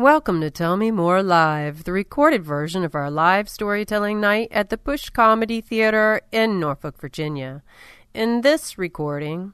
Welcome to Tell Me More Live, the recorded version of our live storytelling night at the Push Comedy Theater in Norfolk, Virginia. In this recording,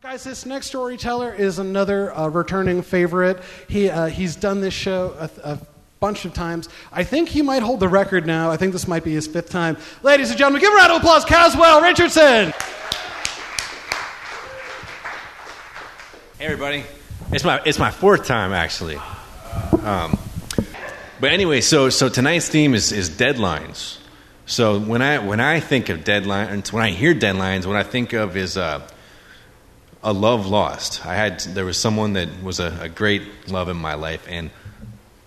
Guys, this next storyteller is another uh, returning favorite. He, uh, he's done this show a, a bunch of times. I think he might hold the record now. I think this might be his fifth time. Ladies and gentlemen, give a round of applause, Caswell Richardson. Hey everybody, it's my it's my fourth time actually. Um, but anyway, so so tonight's theme is is deadlines. So when I when I think of deadlines, when I hear deadlines, what I think of is uh, a love lost. I had there was someone that was a, a, great love in my life, and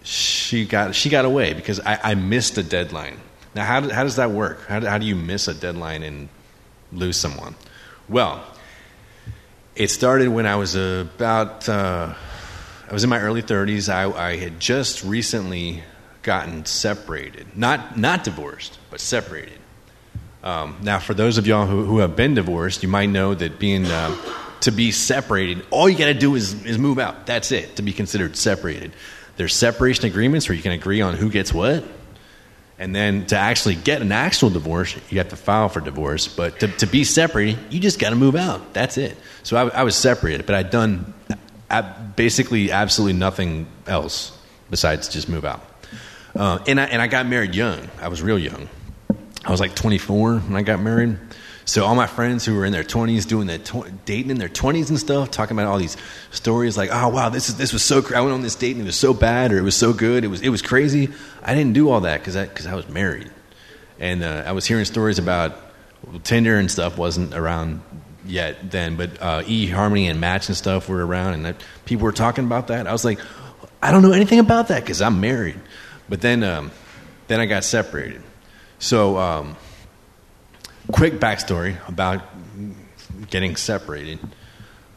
she got she got away because I, I missed a deadline. Now, how how does that work? How, how do you miss a deadline and lose someone? Well, it started when I was about, uh, I was in my early 30s. I, I, had just recently gotten separated. Not, not divorced, but separated. Um, now, for those of y'all who, who have been divorced, you might know that being, uh, to be separated, all you got to do is, is move out. That's it, to be considered separated. There's separation agreements where you can agree on who gets what and then to actually get an actual divorce, you have to file for divorce. But to, to be separated, you just got to move out. That's it. So I, I was separated, but I'd done basically absolutely nothing else besides just move out. Uh, and, I, and I got married young. I was real young. I was like 24 when I got married. So all my friends who were in their 20s doing the tw- dating in their 20s and stuff, talking about all these stories like, "Oh wow, this is this was so cra- I went on this date and it was so bad or it was so good. It was it was crazy." I didn't do all that cuz I cuz I was married. And uh, I was hearing stories about well, Tinder and stuff wasn't around yet then, but uh, eHarmony and Match and stuff were around and that, people were talking about that. I was like, "I don't know anything about that cuz I'm married." But then um, then I got separated. So um, quick backstory about getting separated.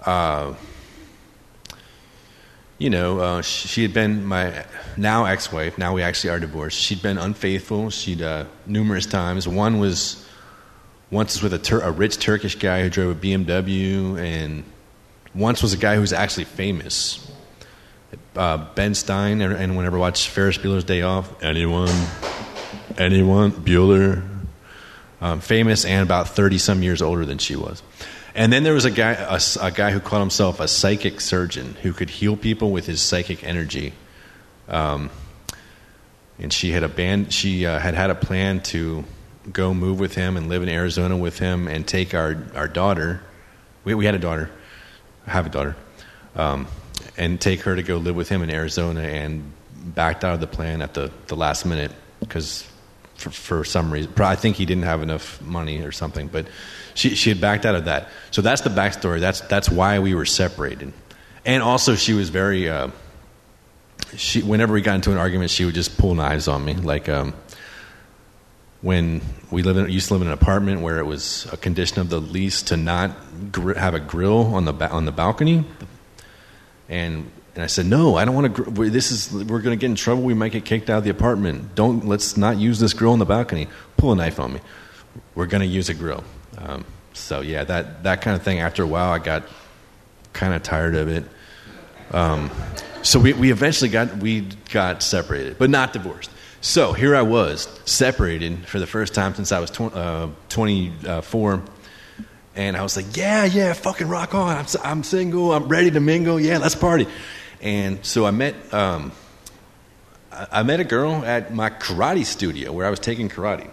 Uh, you know, uh, she had been my now ex-wife. Now we actually are divorced. She'd been unfaithful. She'd uh, numerous times. One was once was with a, Tur- a rich Turkish guy who drove a BMW, and once was a guy who was actually famous. Uh, ben Stein, and whenever watch Ferris Bueller's Day Off, anyone, anyone, Bueller, um, famous and about 30 some years older than she was. And then there was a guy, a, a, guy who called himself a psychic surgeon who could heal people with his psychic energy. Um, and she had a band, she uh, had had a plan to go move with him and live in Arizona with him and take our, our daughter. We, we had a daughter, I have a daughter, um, and take her to go live with him in Arizona and backed out of the plan at the, the last minute because for, for some reason. I think he didn't have enough money or something, but she, she had backed out of that. So that's the backstory. That's, that's why we were separated. And also, she was very. Uh, she, whenever we got into an argument, she would just pull knives on me. Like um, when we live in, used to live in an apartment where it was a condition of the lease to not gr- have a grill on the ba- on the balcony, and and I said, no, I don't want to. This is we're going to get in trouble. We might get kicked out of the apartment. Don't let's not use this grill on the balcony. Pull a knife on me. We're going to use a grill. Um, so yeah, that that kind of thing. After a while, I got kind of tired of it. Um, so we, we eventually got we got separated, but not divorced. So here I was separated for the first time since I was tw- uh, 24 and I was like, yeah, yeah, fucking rock on. I'm, I'm single. I'm ready to mingle. Yeah, let's party. And so I met um, I met a girl at my karate studio where I was taking karate,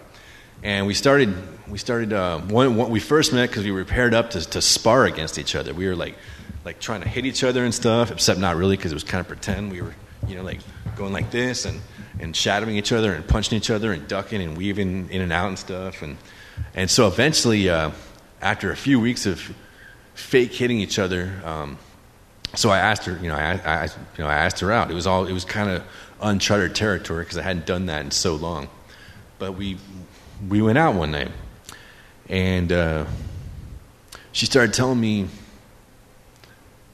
and we started we started uh, one, one, we first met because we were paired up to, to spar against each other. We were like like trying to hit each other and stuff, except not really because it was kind of pretend. We were you know like going like this and and shadowing each other and punching each other and ducking and weaving in and out and stuff and and so eventually uh, after a few weeks of fake hitting each other. Um, so I asked her, you know, I, I, you know, I asked her out. It was all, it was kind of uncharted territory because I hadn't done that in so long. But we, we went out one night, and uh, she started telling me,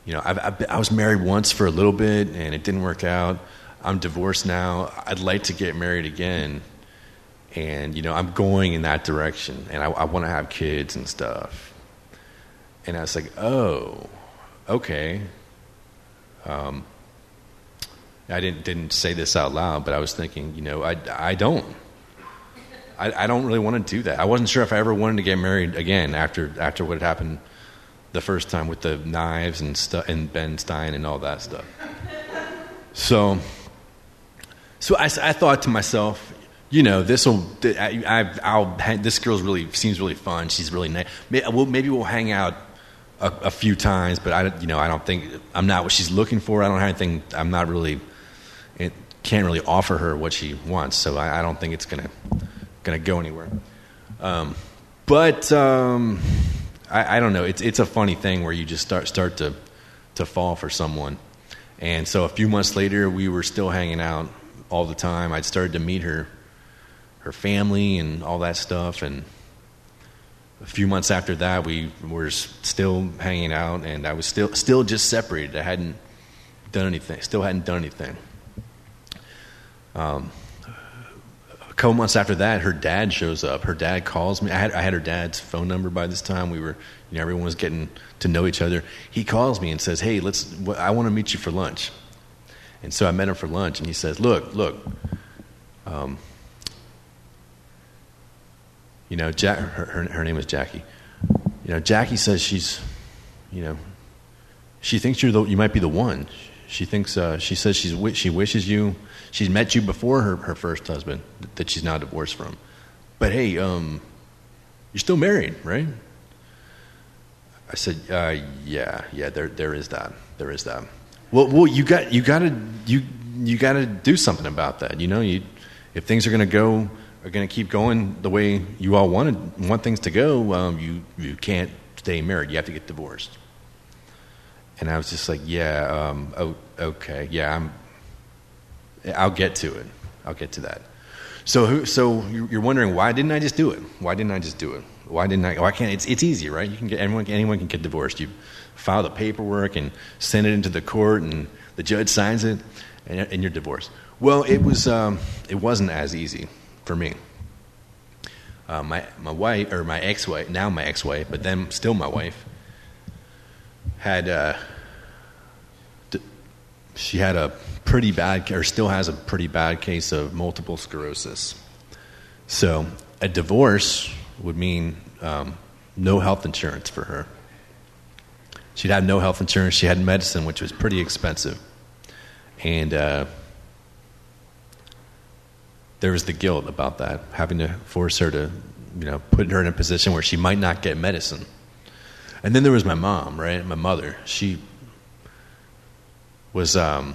you know, I've, I've, I was married once for a little bit and it didn't work out. I'm divorced now. I'd like to get married again, and you know, I'm going in that direction, and I, I want to have kids and stuff. And I was like, oh, okay. Um, I didn't didn't say this out loud, but I was thinking, you know, I I don't. I, I don't really want to do that. I wasn't sure if I ever wanted to get married again after after what had happened the first time with the knives and and Ben Stein and all that stuff. So, so I, I thought to myself, you know, this will. I, will This girl's really seems really fun. She's really nice. Maybe we'll hang out a, a, few times, but I, you know, I don't think I'm not what she's looking for. I don't have anything. I'm not really. It can't really offer her what she wants, so I, I don't think it's gonna gonna go anywhere. Um, but um, I, I, don't know. It's it's a funny thing where you just start start to to fall for someone, and so a few months later, we were still hanging out all the time. I'd started to meet her her family and all that stuff, and a few months after that, we were still hanging out, and I was still still just separated. I hadn't done anything. Still hadn't done anything. Um, couple months after that, her dad shows up. Her dad calls me. I had I had her dad's phone number by this time. We were, you know, everyone was getting to know each other. He calls me and says, "Hey, let's. I want to meet you for lunch." And so I met him for lunch, and he says, "Look, look." Um, you know, Jack, her, her, her name is Jackie. You know, Jackie says she's, you know, she thinks you're the, you might be the one. She thinks, uh, she says she's, she wishes you, she's met you before her, her first husband that she's now divorced from. But hey, um, you're still married, right? I said, uh, yeah, yeah, there, there is that. There is that. Well, well, you got, you got to, you, you got to do something about that. You know, you, if things are going to go are going to keep going the way you all wanted want things to go, um, you you can't stay married. You have to get divorced. And I was just like, yeah, um, oh, okay, yeah, I'm. I'll get to it. I'll get to that. So, so you're wondering why didn't I just do it? Why didn't I just do it? Why didn't I? Why can't? It's it's easy, right? You can get anyone anyone can get divorced. You file the paperwork and send it into the court, and the judge signs it, and, and you're divorced. Well, it was um, it wasn't as easy for me. Uh, my my wife or my ex-wife, now my ex-wife, but then still my wife, had uh, she had a pretty bad or still has a pretty bad case of multiple sclerosis. So a divorce would mean um, no health insurance for her. She'd have no health insurance. She had medicine, which was pretty expensive, and uh, there was the guilt about that, having to force her to, you know, put her in a position where she might not get medicine. And then there was my mom, right? My mother. She was um,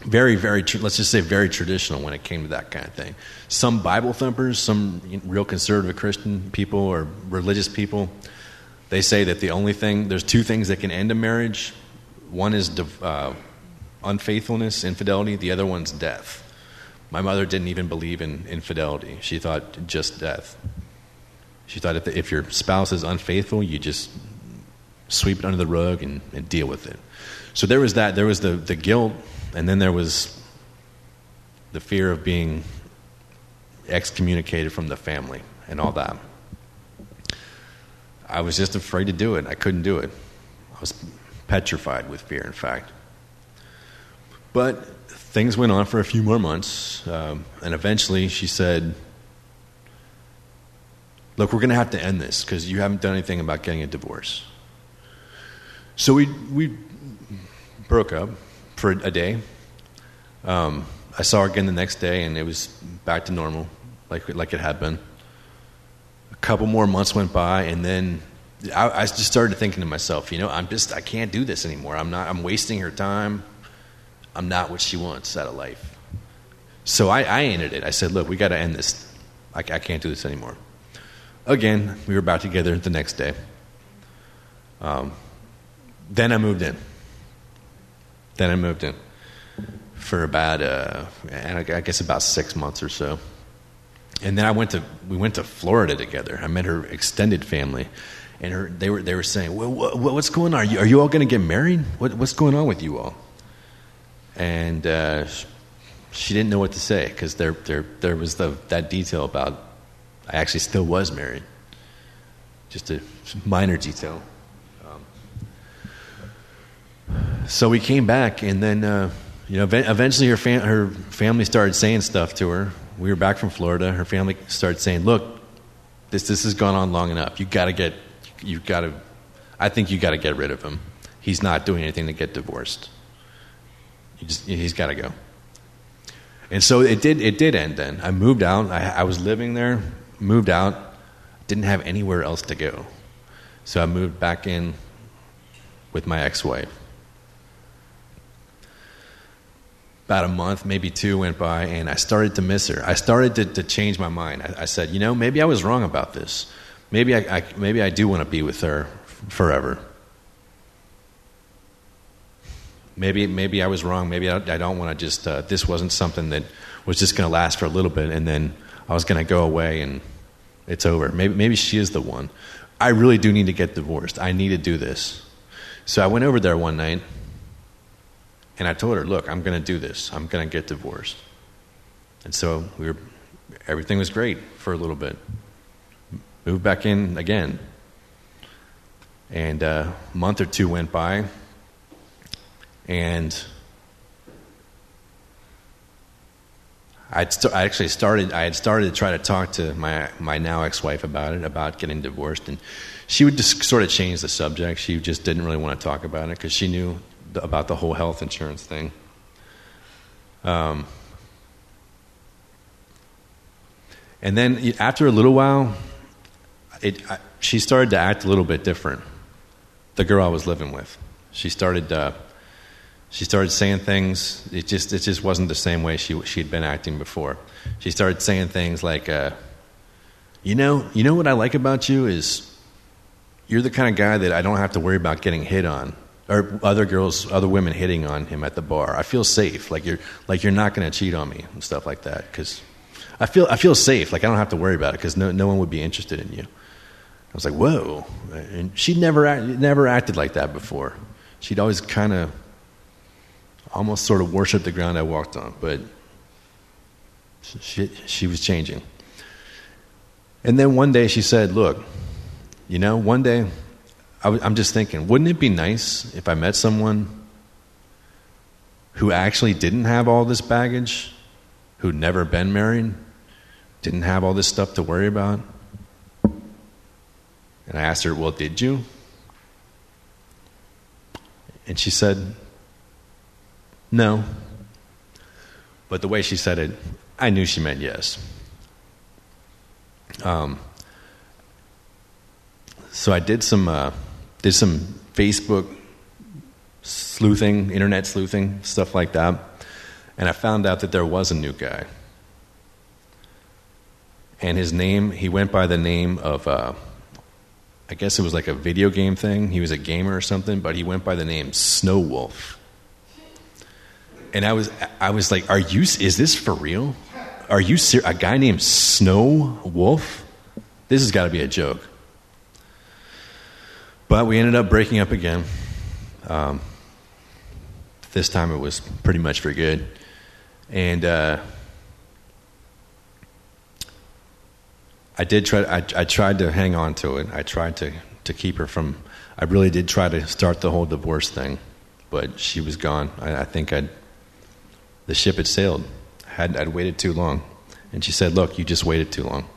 very, very, let's just say very traditional when it came to that kind of thing. Some Bible thumpers, some real conservative Christian people or religious people, they say that the only thing, there's two things that can end a marriage. One is uh, unfaithfulness, infidelity, the other one's death. My mother didn't even believe in infidelity. She thought just death. She thought if, the, if your spouse is unfaithful, you just sweep it under the rug and, and deal with it. So there was that. There was the, the guilt, and then there was the fear of being excommunicated from the family and all that. I was just afraid to do it. I couldn't do it. I was petrified with fear, in fact. But things went on for a few more months, um, and eventually she said, Look, we're going to have to end this because you haven't done anything about getting a divorce. So we, we broke up for a day. Um, I saw her again the next day, and it was back to normal, like, like it had been. A couple more months went by, and then I, I just started thinking to myself, you know, I'm just, I can't do this anymore. I'm not, I'm wasting her time. I'm not what she wants out of life. So I, I ended it. I said, look, we got to end this. I, I, can't do this anymore. Again, we were back together the next day. Um, then I moved in. Then I moved in for about, uh, I guess about six months or so. And then I went to, we went to Florida together. I met her extended family. And her, they, were, they were saying, well, what, what's going on? Are you, are you all going to get married? What, what's going on with you all? and uh, she didn't know what to say because there, there, there was the, that detail about I actually still was married. Just a minor detail. Um, so we came back, and then uh, you know, eventually her, fam- her family started saying stuff to her. We were back from Florida. Her family started saying, look, this, this has gone on long enough. You got to get, you got to, I think you got to get rid of him. He's not doing anything to get divorced. You just, he's got to go. And so it did, it did end then. I moved out. I, I was living there, moved out, didn't have anywhere else to go. So I moved back in with my ex wife. About a month, maybe two went by, and I started to miss her. I started to, to change my mind. I, I, said, you know, maybe I was wrong about this. Maybe I, I maybe I do want to be with her forever. Maybe, maybe I was wrong. Maybe I, I don't want to just, uh, this wasn't something that was just going to last for a little bit and then I was going to go away and it's over. Maybe, maybe she is the one. I really do need to get divorced. I need to do this. So I went over there one night and I told her, look, I'm going to do this. I'm going to get divorced. And so we were, everything was great for a little bit. Moved back in again. And uh, a month or two went by and I'd st- I actually started. I had started to try to talk to my my now ex-wife about it, about getting divorced, and she would just sort of change the subject. She just didn't really want to talk about it because she knew about the whole health insurance thing. Um, and then after a little while, it, I, she started to act a little bit different. The girl I was living with, she started. Uh, she started saying things. It just it just wasn't the same way she she'd been acting before. She started saying things like, uh, "You know, you know what I like about you is you're the kind of guy that I don't have to worry about getting hit on." Or other girls, other women hitting on him at the bar. I feel safe, like you're, like you're not going to cheat on me and stuff like that. Because I feel, I feel safe, like I don't have to worry about it because no, no one would be interested in you. I was like, whoa. And she'd never, never acted like that before. She'd always kind of almost sort of worshiped the ground I walked on, but she, she was changing. And then one day she said, Look, you know, one day i w- I'm just thinking, wouldn't it be nice if I met someone who actually didn't have all this baggage, who'd never been married, didn't have all this stuff to worry about? And I asked her, Well, did you? And she said, no. But the way she said it, I knew she meant yes. Um, so I did some uh, did some Facebook sleuthing, internet sleuthing, stuff like that, and I found out that there was a new guy. And his name, he went by the name of, uh, I guess it was like a video game thing. He was a gamer or something, but he went by the name Snow Wolf and I was I was like, "Are you? Is this for real? Are you ser- a guy named Snow Wolf? This has got to be a joke." But we ended up breaking up again. Um, this time it was pretty much for good, and uh, I did try. I, I tried to hang on to it. I tried to to keep her from. I really did try to start the whole divorce thing, but she was gone. I, I think I'd the ship had sailed. Had I'd waited too long. And she said, Look, you just waited too long.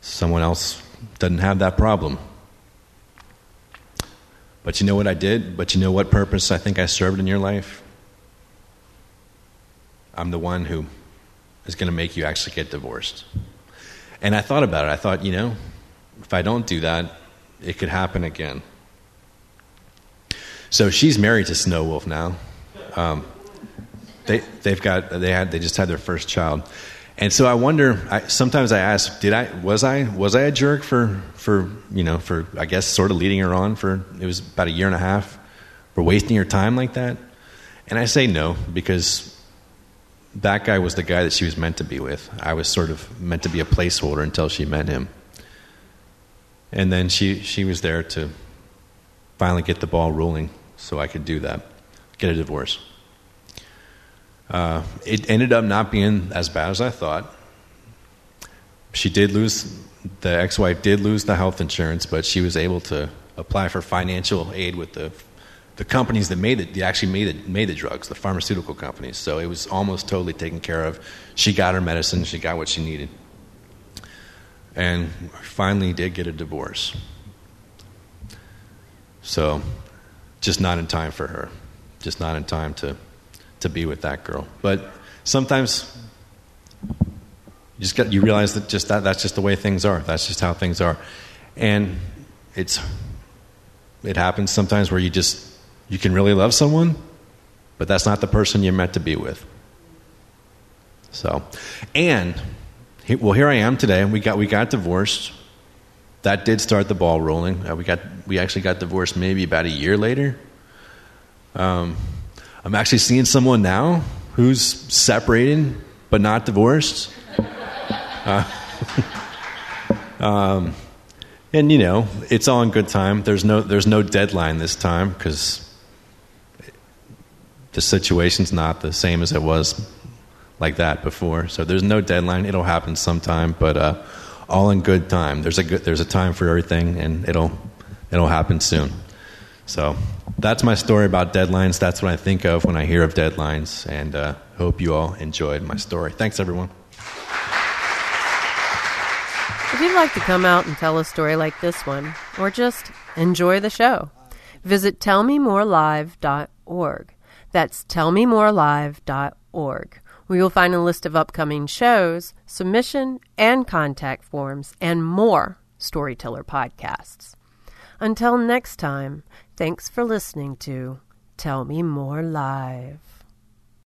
Someone else doesn't have that problem. But you know what I did? But you know what purpose I think I served in your life? I'm the one who is going to make you actually get divorced. And I thought about it. I thought, you know, if I don't do that, it could happen again. So she's married to Snow Wolf now. Um, they they've got they had they just had their first child, and so I wonder. I, sometimes I ask, did I was I was I a jerk for for you know for I guess sort of leading her on for it was about a year and a half for wasting her time like that, and I say no because that guy was the guy that she was meant to be with. I was sort of meant to be a placeholder until she met him. And then she, she was there to finally get the ball rolling so I could do that, get a divorce. Uh, it ended up not being as bad as I thought. She did lose, the ex wife did lose the health insurance, but she was able to apply for financial aid with the the companies that made it, they actually made it, made the drugs, the pharmaceutical companies. So it was almost totally taken care of. She got her medicine, she got what she needed, and finally did get a divorce. So, just not in time for her, just not in time to to be with that girl. But sometimes you just got you realize that just that that's just the way things are. That's just how things are, and it's it happens sometimes where you just you can really love someone, but that's not the person you're meant to be with. So, and well, here I am today. and We got we got divorced. That did start the ball rolling. Uh, we got we actually got divorced maybe about a year later. Um, I'm actually seeing someone now who's separated but not divorced. Uh, um, and you know, it's all in good time. There's no there's no deadline this time because the situation's not the same as it was like that before. So there's no deadline. It'll happen sometime, but uh, all in good time. There's a good, there's a time for everything, and it'll it'll happen soon. So that's my story about deadlines. That's what I think of when I hear of deadlines, and uh, hope you all enjoyed my story. Thanks, everyone. If you'd like to come out and tell a story like this one, or just enjoy the show, visit tellmemorelive.org. That's tellmemorelive.org, where you'll find a list of upcoming shows, submission and contact forms, and more storyteller podcasts. Until next time, thanks for listening to Tell Me More Live.